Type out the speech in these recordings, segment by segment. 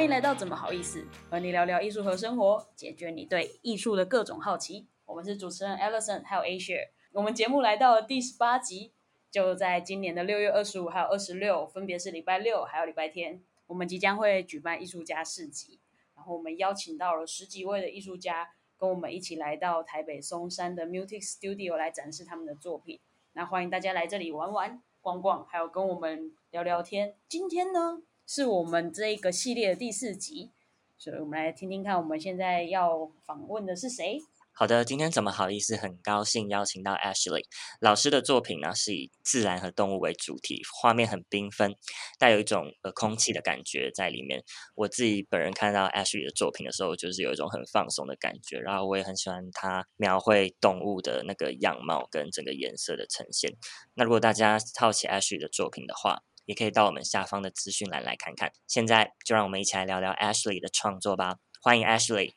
欢迎来到怎么好意思，和你聊聊艺术和生活，解决你对艺术的各种好奇。我们是主持人 Alison，还有 Asia。我们节目来到了第十八集，就在今年的六月二十五还有二十六，分别是礼拜六还有礼拜天，我们即将会举办艺术家市集。然后我们邀请到了十几位的艺术家，跟我们一起来到台北松山的 Mutic Studio 来展示他们的作品。那欢迎大家来这里玩玩、逛逛，还有跟我们聊聊天。今天呢，是我们这个系列的第四集，所以我们来听听看，我们现在要访问的是谁。好的，今天怎么好意思？很高兴邀请到 Ashley 老师的作品呢，是以自然和动物为主题，画面很缤纷，带有一种呃空气的感觉在里面。我自己本人看到 Ashley 的作品的时候，就是有一种很放松的感觉，然后我也很喜欢他描绘动物的那个样貌跟整个颜色的呈现。那如果大家好奇 Ashley 的作品的话，也可以到我们下方的资讯栏来看看。现在就让我们一起来聊聊 Ashley 的创作吧，欢迎 Ashley。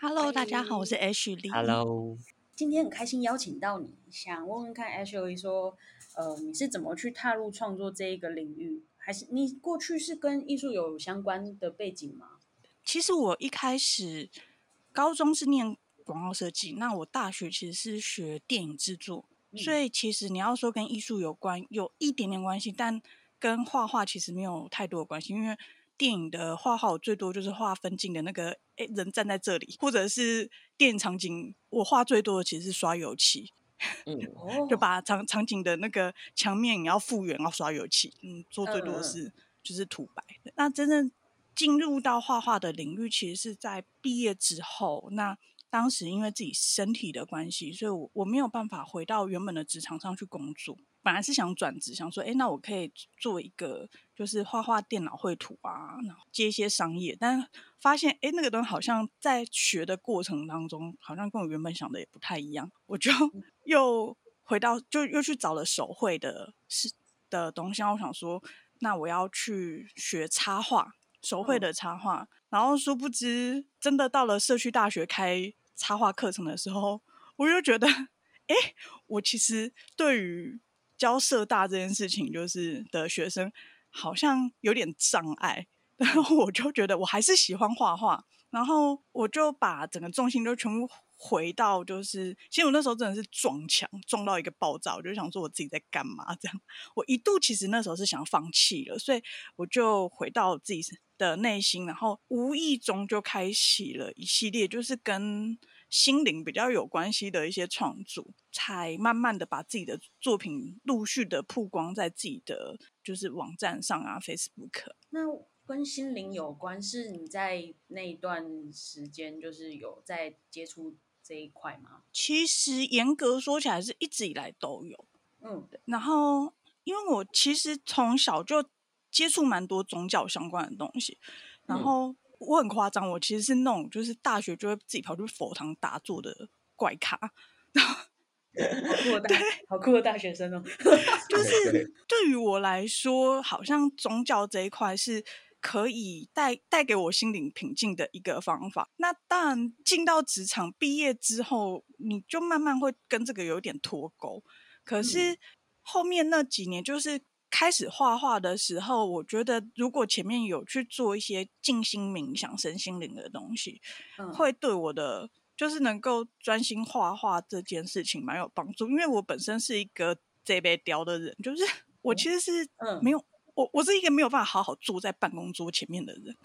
Hello，大家好，我是 Ashley。Hello，今天很开心邀请到你，想问问看 Ashley 说，呃，你是怎么去踏入创作这一个领域？还是你过去是跟艺术有相关的背景吗？其实我一开始高中是念广告设计，那我大学其实是学电影制作，嗯所以其实你要说跟艺术有关，有一点点关系，但跟画画其实没有太多的关系，因为电影的画画我最多就是画分镜的那个，诶人站在这里，或者是电影场景，我画最多的其实是刷油漆，嗯，哦就把场场景的那个墙面也要复原，要刷油漆，嗯，做最多的是就是涂白。那真正进入到画画的领域，其实是在毕业之后。那当时因为自己身体的关系，所以我我没有办法回到原本的职场上去工作。本来是想转职，想说，哎，那我可以做一个就是画画电脑绘图啊，然后接一些商业，但发现，哎，那个东西好像在学的过程当中，好像跟我原本想的也不太一样，我就 又回到，就又去找了手绘的是的东西。然后我想说，那我要去学插画，手绘的插画。然后殊不知，真的到了社区大学开插画课程的时候，我又觉得，哎，我其实对于教社大这件事情，就是的学生好像有点障碍。然后我就觉得我还是喜欢画画，然后我就把整个重心都全部回到，就是其实我那时候真的是撞墙，撞到一个爆炸，我就想说我自己在干嘛这样。我一度其实那时候是想放弃了，所以我就回到自己的内心，然后无意中就开启了一系列就是跟心灵比较有关系的一些创作，才慢慢的把自己的作品陆续的曝光在自己的就是网站上啊，Facebook。那跟心灵有关，是你在那一段时间就是有在接触这一块吗？其实严格说起来，是一直以来都有。嗯，然后，因为我其实从小就接触蛮多宗教相关的东西，然嗯后我很夸张，我其实是那种就是大学就会自己跑去佛堂打坐的怪咖。好酷的大，好酷的大学生哦。就是对于我来说，好像宗教这一块是可以带带给我心灵平静的一个方法。那当然，进到职场毕业之后，你就慢慢会跟这个有点脱钩。可是后面那几年，就是开始画画的时候，我觉得如果前面有去做一些静心冥想、身心灵的东西，嗯，会对我的就是能够专心画画这件事情蛮有帮助。因为我本身是一个这被雕的人，就是 我其实是嗯没有、我我是一个没有办法好好坐在办公桌前面的人，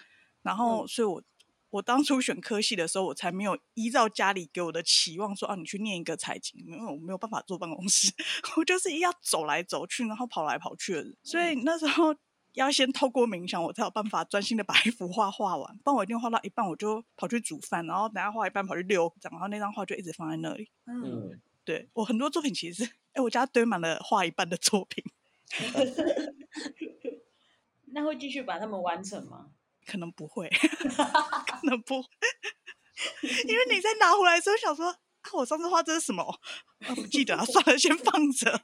然后嗯所以我。我当初选科系的时候，我才没有依照家里给我的期望说啊，你去念一个财经，因为我没有办法坐办公室，我就是要走来走去，然后跑来跑去的人。所以那时候 要先透过冥想，我才有办法专心的把一幅画画完。不然我一定画到一半，我就跑去煮饭，然后等下画一半跑去遛，然后那张画就一直放在那里。嗯，嗯，对我很多作品其实是，哎，我家堆满了画一半的作品，那会继续把它们完成吗？可能不会，可能不会，因为你在拿回来的时候想说，啊，我上次画这是什么？啊，不记得啊，算了，先放着。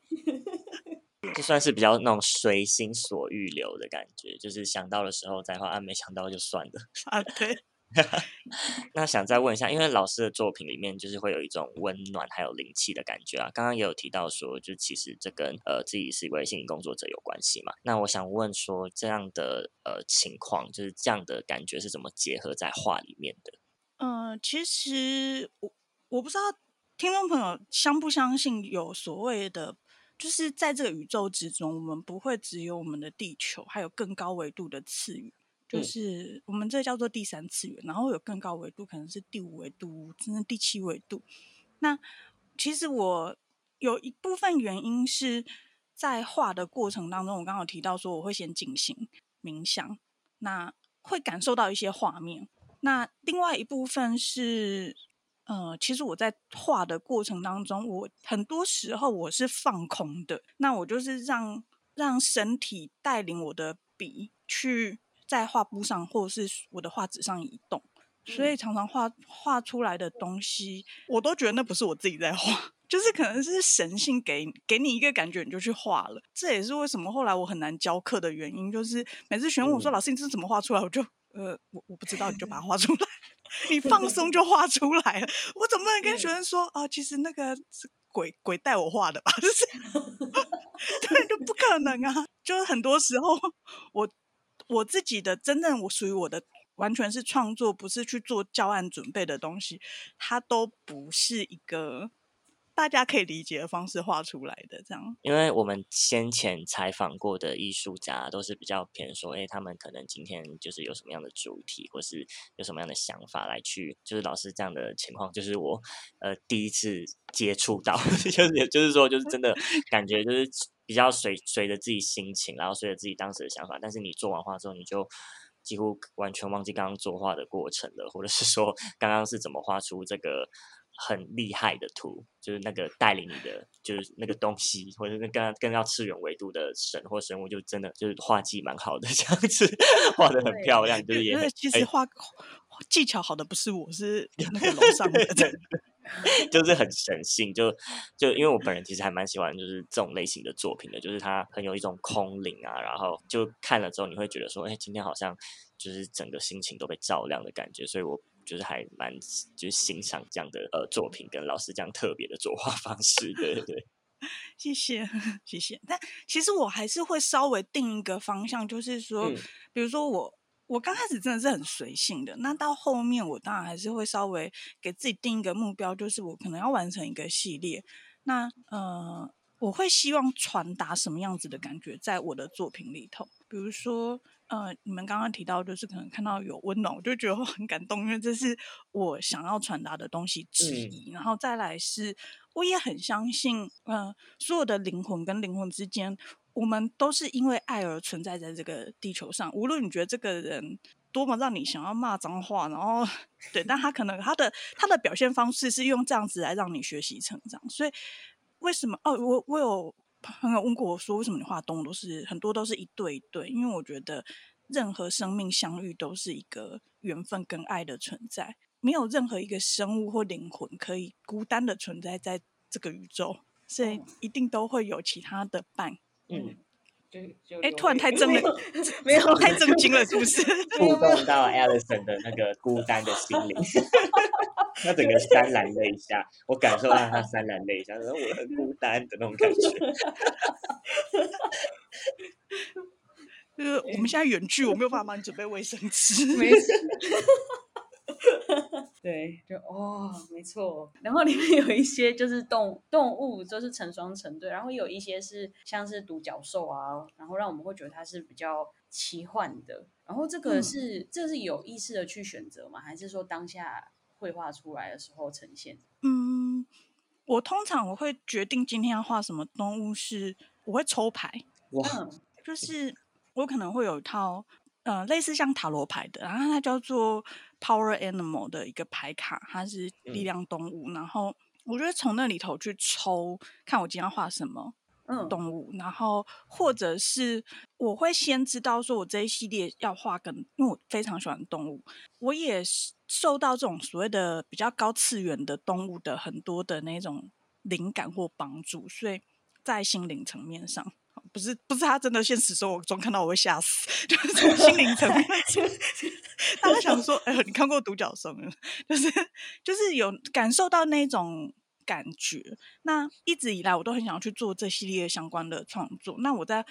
就算是比较那种随心所欲流的感觉，就是想到的时候再画，啊，没想到就算了。啊，对，那想再问一下，因为老师的作品里面就是会有一种温暖还有灵气的感觉啊。刚刚也有提到说，就其实这跟呃自己是一位心理工作者有关系嘛。那我想问说，这样的呃情况，就是这样的感觉是怎么结合在画里面的？嗯，其实我我不知道听众朋友相不相信有所谓的，就是在这个宇宙之中，我们不会只有我们的地球，还有更高维度的次元，就是我们这叫做第三次元，然后有更高维度，可能是第五维度，甚至第七维度。那其实我有一部分原因是在画的过程当中，我刚好提到说我会先进行冥想，那会感受到一些画面。那另外一部分是，呃，其实我在画的过程当中，我很多时候我是放空的。那我就是让让身体带领我的笔去在画布上或者是我的画纸上移动，所以常常画画出来的东西，我都觉得那不是我自己在画，就是可能是神性给给你一个感觉，你就去画了。这也是为什么后来我很难教课的原因，就是每次询问我说：“老师，你这是怎么画出来？”我就。呃，我我不知道，你就把它画出来，你放松就画出来了。我总不能跟学生说啊，其实那个是鬼鬼带我画的吧？就是 对，就不可能啊。就是很多时候，我我自己的真正我属于我的，完全是创作，不是去做教案准备的东西，它都不是一个。大家可以理解的方式画出来的，这样。因为我们先前采访过的艺术家都是比较偏说，哎，他们可能今天就是有什么样的主题，或是有什么样的想法来去，就是老师这样的情况，就是我呃第一次接触到，就是也就是说，就是真的感觉就是比较随随着自己心情，然后随着自己当时的想法，但是你做完画之后，你就几乎完全忘记刚刚作画的过程了，或者是说刚刚是怎么画出这个。很厉害的图，就是那个带领你的，就是那个东西，或者是更更要次元维度的神或生物，就真的就是画技蛮好的，这样子画的很漂亮，就是也其实画技巧好的不是我，是 那个楼上的，就是很神性，就就因为我本人其实还蛮喜欢就是这种类型的作品的，就是它很有一种空灵啊，然后就看了之后你会觉得说，哎，今天好像就是整个心情都被照亮的感觉，所以我。就是还蛮就是欣赏这样的呃作品，跟老师这样特别的作画方式，对对对。谢谢谢谢。但其实我还是会稍微定一个方向，就是说，比如说我我刚开始真的是很随性的，那到后面我当然还是会稍微给自己定一个目标，就是我可能要完成一个系列。那呃，我会希望传达什么样子的感觉在我的作品里头，比如说。呃，你们刚刚提到，就是可能看到有温暖，我就觉得很感动，因为这是我想要传达的东西之一。然后再来是，我也很相信，嗯，所有的灵魂跟灵魂之间，我们都是因为爱而存在在这个地球上。无论你觉得这个人多么让你想要骂脏话，然后对，但他可能他的他的表现方式是用这样子来让你学习成长。所以为什么？哦，我我有。朋友问过我说：“为什么你画动物都是很多都是一对一对？因为我觉得任何生命相遇都是一个缘分跟爱的存在，没有任何一个生物或灵魂可以孤单的存在在这个宇宙，所以一定都会有其他的伴。”嗯。哎，突然太正了，没有太震惊了，是不是？触动到 Alison 的那个孤单的心灵，他整个潸然泪下，我感受到他潸然泪下，说我很孤单的那种感觉。就是我们现在远距，我没有办法帮你准备卫生纸。没事。对，就哦，没错。然后里面有一些就是动动物，就是成双成对。然后有一些是像是独角兽啊，然后让我们会觉得它是比较奇幻的。然后这个是这是有意识的去选择吗？还是说当下绘画出来的时候呈现？嗯，我通常我会决定今天要画什么动物，是我会抽牌。哇，就是我可能会有一套。呃，类似像塔罗牌的，然后它叫做 Power Animal 的一个牌卡，它是力量动物。然后我觉得从那里头去抽，看我今天要画什么动物，然后或者是我会先知道说我这一系列要画跟，因为我非常喜欢动物，我也受到这种所谓的比较高次元的动物的很多的那种灵感或帮助，所以在心灵层面上。不是不是他真的现实生活中看到我会吓死，就是从心灵层面，大家想说，哎、你看过独角兽吗？就是就是有感受到那种感觉。那一直以来，我都很想要去做这系列相关的创作。那我在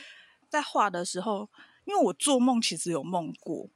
在画的时候，因为我做梦其实有梦过，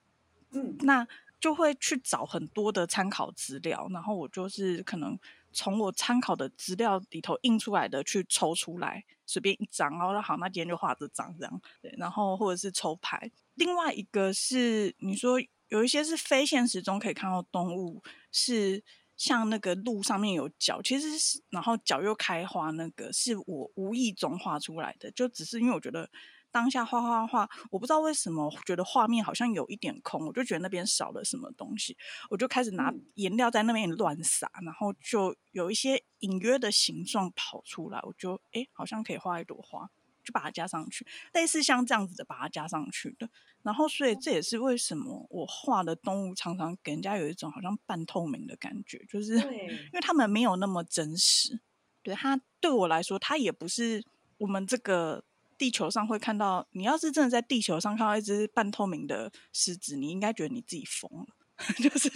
嗯那就会去找很多的参考资料，然后我就是可能从我参考的资料里头印出来的去抽出来，随便一张，然后说好，那今天就画这张这样，对，然后或者是抽牌。另外一个是你说有一些是非现实中可以看到动物，是像那个鹿上面有脚，其实是然后脚又开花，那个是我无意中画出来的，就只是因为我觉得。当下画画画，我不知道为什么觉得画面好像有一点空，我就觉得那边少了什么东西，我就开始拿嗯颜料在那边乱撒，然后就有一些隐约的形状跑出来，我就诶好像可以画一朵花，就把它加上去，类似像这样子的把它加上去的。然后，所以这也是为什么我画的动物常常给人家有一种好像半透明的感觉，就是 对因为他们没有那么真实。对它对我来说，它也不是我们这个地球上会看到。你要是真的在地球上看到一只半透明的狮子，你应该觉得你自己疯了，就是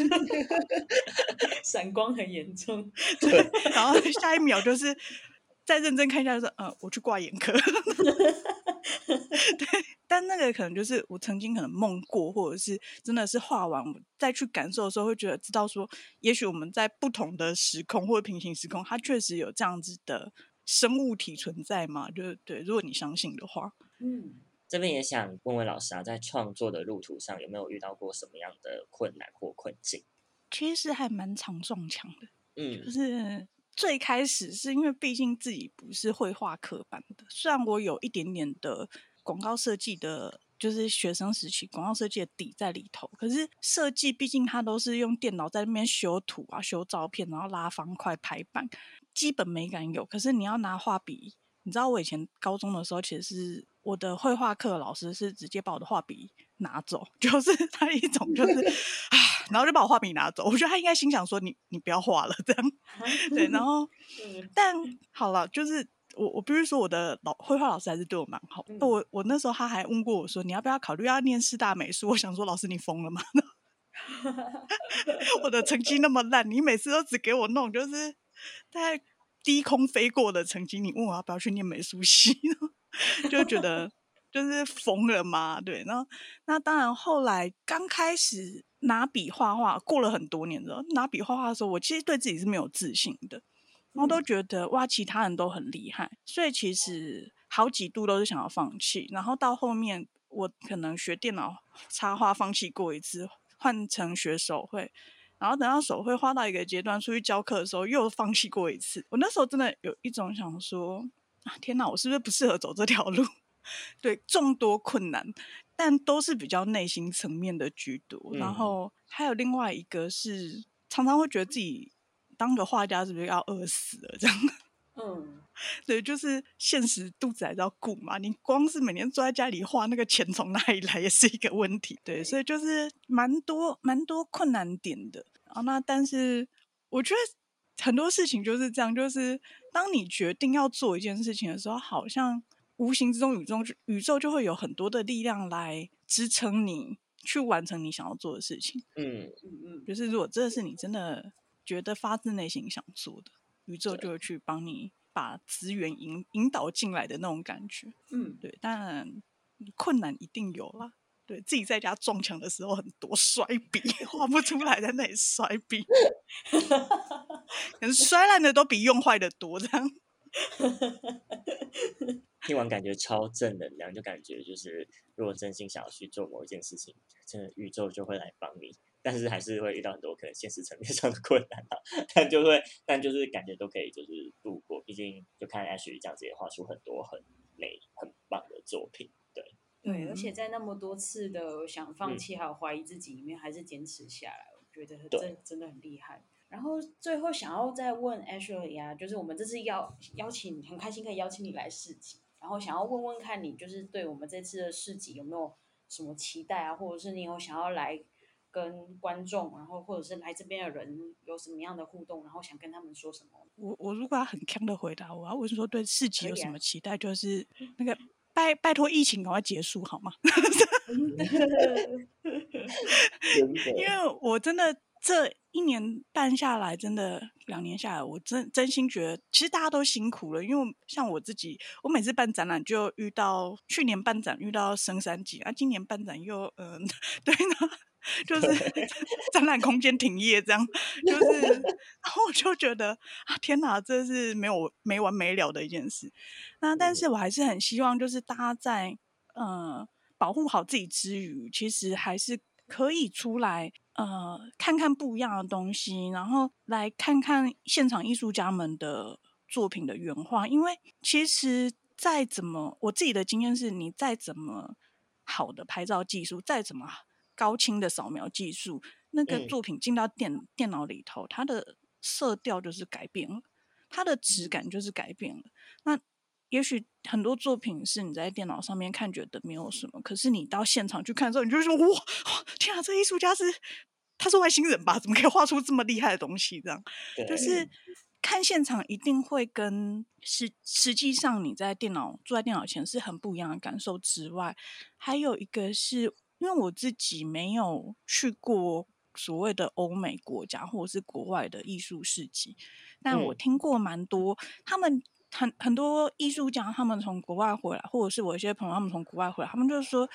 闪光很严重。对，然后下一秒就是再认真看一下，就说嗯，我去挂眼科。对，但那个可能就是我曾经可能梦过，或者是真的是画完，我再去感受的时候，会觉得知道说，也许我们在不同的时空或者平行时空，它确实有这样子的生物体存在嘛？就是对，如果你相信的话，嗯，这边也想问问老师啊，在创作的路途上有没有遇到过什么样的困难或困境？其实还蛮常撞墙的。嗯就嗯是最开始是因为毕竟自己不是绘画科班的，虽然我有一点点的广告设计的，就是学生时期广告设计的底在里头，可是设计毕竟它都是用电脑在那边修图啊、修照片，然后拉方块、排版，基本美感有，可是你要拿画笔。你知道我以前高中的时候，其实是我的绘画课老师是直接把我的画笔拿走，就是 他一种就是 啊，然后就把我画笔拿走。我觉得他应该心想说你你不要画了这样，对，然后嗯但好了，就是我我必须说我的老绘画老师还是对我蛮好。嗯我我那时候他还问过我说你要不要考虑要念师大美术？我想说老师你疯了吗？我的成绩那么烂，你每次都只给我弄就是在低空飞过的成绩，你问我要不要去念美术系，就觉得就是疯了嘛。对，然后那当然后来刚开始拿笔画画，过了很多年之后，拿笔画画的时候，我其实对自己是没有自信的，然后都觉得哇，其他人都很厉害，所以其实好几度都是想要放弃，然后到后面我可能学电脑插画放弃过一次，换成学手绘。然后等到手绘画到一个阶段，出去教课的时候又放弃过一次。我那时候真的有一种想说啊，天哪，我是不是不适合走这条路？对，众多困难，但都是比较内心层面的居多。然嗯后还有另外一个是，常常会觉得自己当个画家是不是要饿死了这样？嗯，对，就是现实肚子还是要顾嘛。你光是每天坐在家里画，那个钱从哪里来也是一个问题。对，所以就是蛮多蛮多困难点的。啊，那但是我觉得很多事情就是这样，就是当你决定要做一件事情的时候，好像无形之中宇宙就宇宙就会有很多的力量来支撑你去完成你想要做的事情。嗯，嗯嗯，就是如果这是你真的觉得发自内心想做的，宇宙就会去帮你把资源引引导进来的那种感觉。嗯，对，当然困难一定有啦。对自己在家撞墙的时候很多，摔笔 画不出来，在那里摔笔，可能摔烂的都比用坏的多，这样。听完感觉超正能量，就感觉就是如果真心想要去做某一件事情，真的宇宙就会来帮你。但是还是会遇到很多可能现实层面上的困难啊，但就会，但就是感觉都可以就是度过。毕竟就看 Ashley 这样子也画出很多很美、很棒的作品。对，对，而嗯且在那么多次的想放嗯弃还有怀疑自己里面，还是坚持下来，我觉得真真的很厉害。然后最后想要再问 Ashley 啊，就是我们这次邀邀请，很开心可以邀请你来市集，然后想要问问看你，就是对我们这次的市集有没有什么期待啊，或者是你有想要来跟观众，然后或者是来这边的人有什么样的互动，然后想跟他们说什么？我我如果要很强的回答，我要问说对市集有什么期待，就是那个拜拜托疫情赶快结束好吗？因为我真的这一年半下来，真的两年下来，我真真心觉得，其实大家都辛苦了。因为像我自己，我每次办展览就遇到，去年办展遇到升三级啊，今年办展又嗯，对呢。就是 展览空间停业这样，就是，然后我就觉得啊，天哪，这是没有没完没了的一件事。那但是我还是很希望，就是大家在呃保护好自己之余，其实还是可以出来呃看看不一样的东西，然后来看看现场艺术家们的作品的原画。因为其实再怎么，我自己的经验是，你再怎么好的拍照技术，再怎么。高清的扫描技术，那个作品进到电电脑里头，它的色调就是改变了，它的质感就是改变了。那也许很多作品是你在电脑上面看觉得没有什么，可是你到现场去看之后，你就说哇，天啊，这艺术家是他是外星人吧？怎么可以画出这么厉害的东西？这样就是看现场一定会跟实实际上你在电脑坐在电脑前是很不一样的感受之外，还有一个是。因为我自己没有去过所谓的欧美国家或者是国外的艺术市集，但我听过蛮多，他们很很多艺术家，他们从国外回来，或者是我一些朋友，他们从国外回来，他们就是说，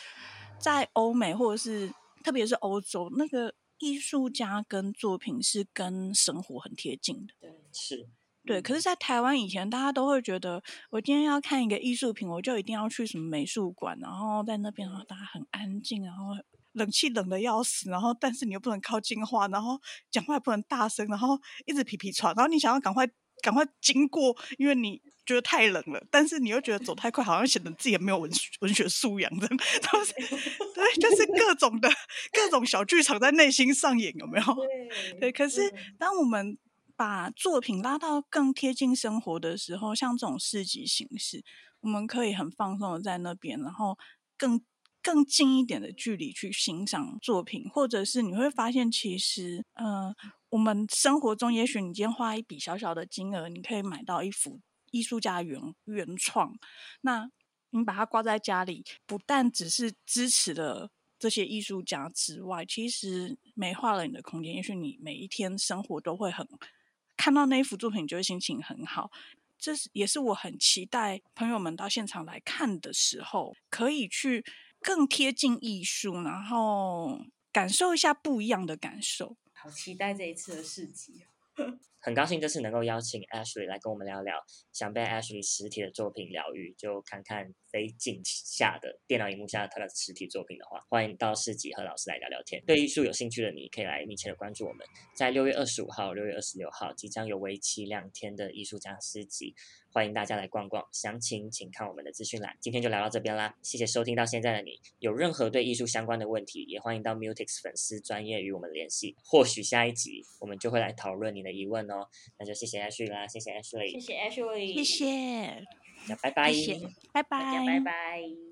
在欧美或者是特别是欧洲，那个艺术家跟作品是跟生活很贴近的，对，是。对，可是，在台湾以前，大家都会觉得，我今天要看一个艺术品，我就一定要去什么美术馆，然后在那边，然后大家很安静，然后冷气冷的要死，然后但是你又不能靠近话，然后讲话不能大声，然后一直皮皮喘，然后你想要赶快赶快经过，因为你觉得太冷了，但是你又觉得走太快，好像显得自己也没有文文学素养的，都是对，就是各种的各种小剧场在内心上演，有没有？对，可是当我们。把作品拉到更贴近生活的时候，像这种市集形式，我们可以很放松的在那边，然后更更近一点的距离去欣赏作品，或者是你会发现，其实，呃，我们生活中，也许你今天花一笔小小的金额，你可以买到一幅艺术家原原创，那你把它挂在家里，不但只是支持了这些艺术家之外，其实美化了你的空间，也许你每一天生活都会很。看到那一幅作品，就会心情很好。这是也是我很期待朋友们到现场来看的时候，可以去更贴近艺术，然后感受一下不一样的感受。好期待这一次的市集很高兴这次能够邀请 Ashley 来跟我们聊聊，想被 Ashley 实体的作品疗愈，就看看非镜下的电脑荧幕下的他的实体作品的话，欢迎到市集和老师来聊聊天。对艺术有兴趣的你，可以来密切的关注我们，在六月二十五号、六月二十六号即将有为期两天的艺术家诗集。欢迎大家来逛逛，详情请看我们的资讯栏。今天就聊到这边啦，谢谢收听到现在的你。有任何对艺术相关的问题，也欢迎到 Mutix 粉丝专业与我们联系。或许下一集我们就会来讨论你的疑问哦。那就谢谢 Ashley 啦，谢谢 Ashley，谢谢 Ashley，谢谢，拜拜，拜拜，大家拜拜。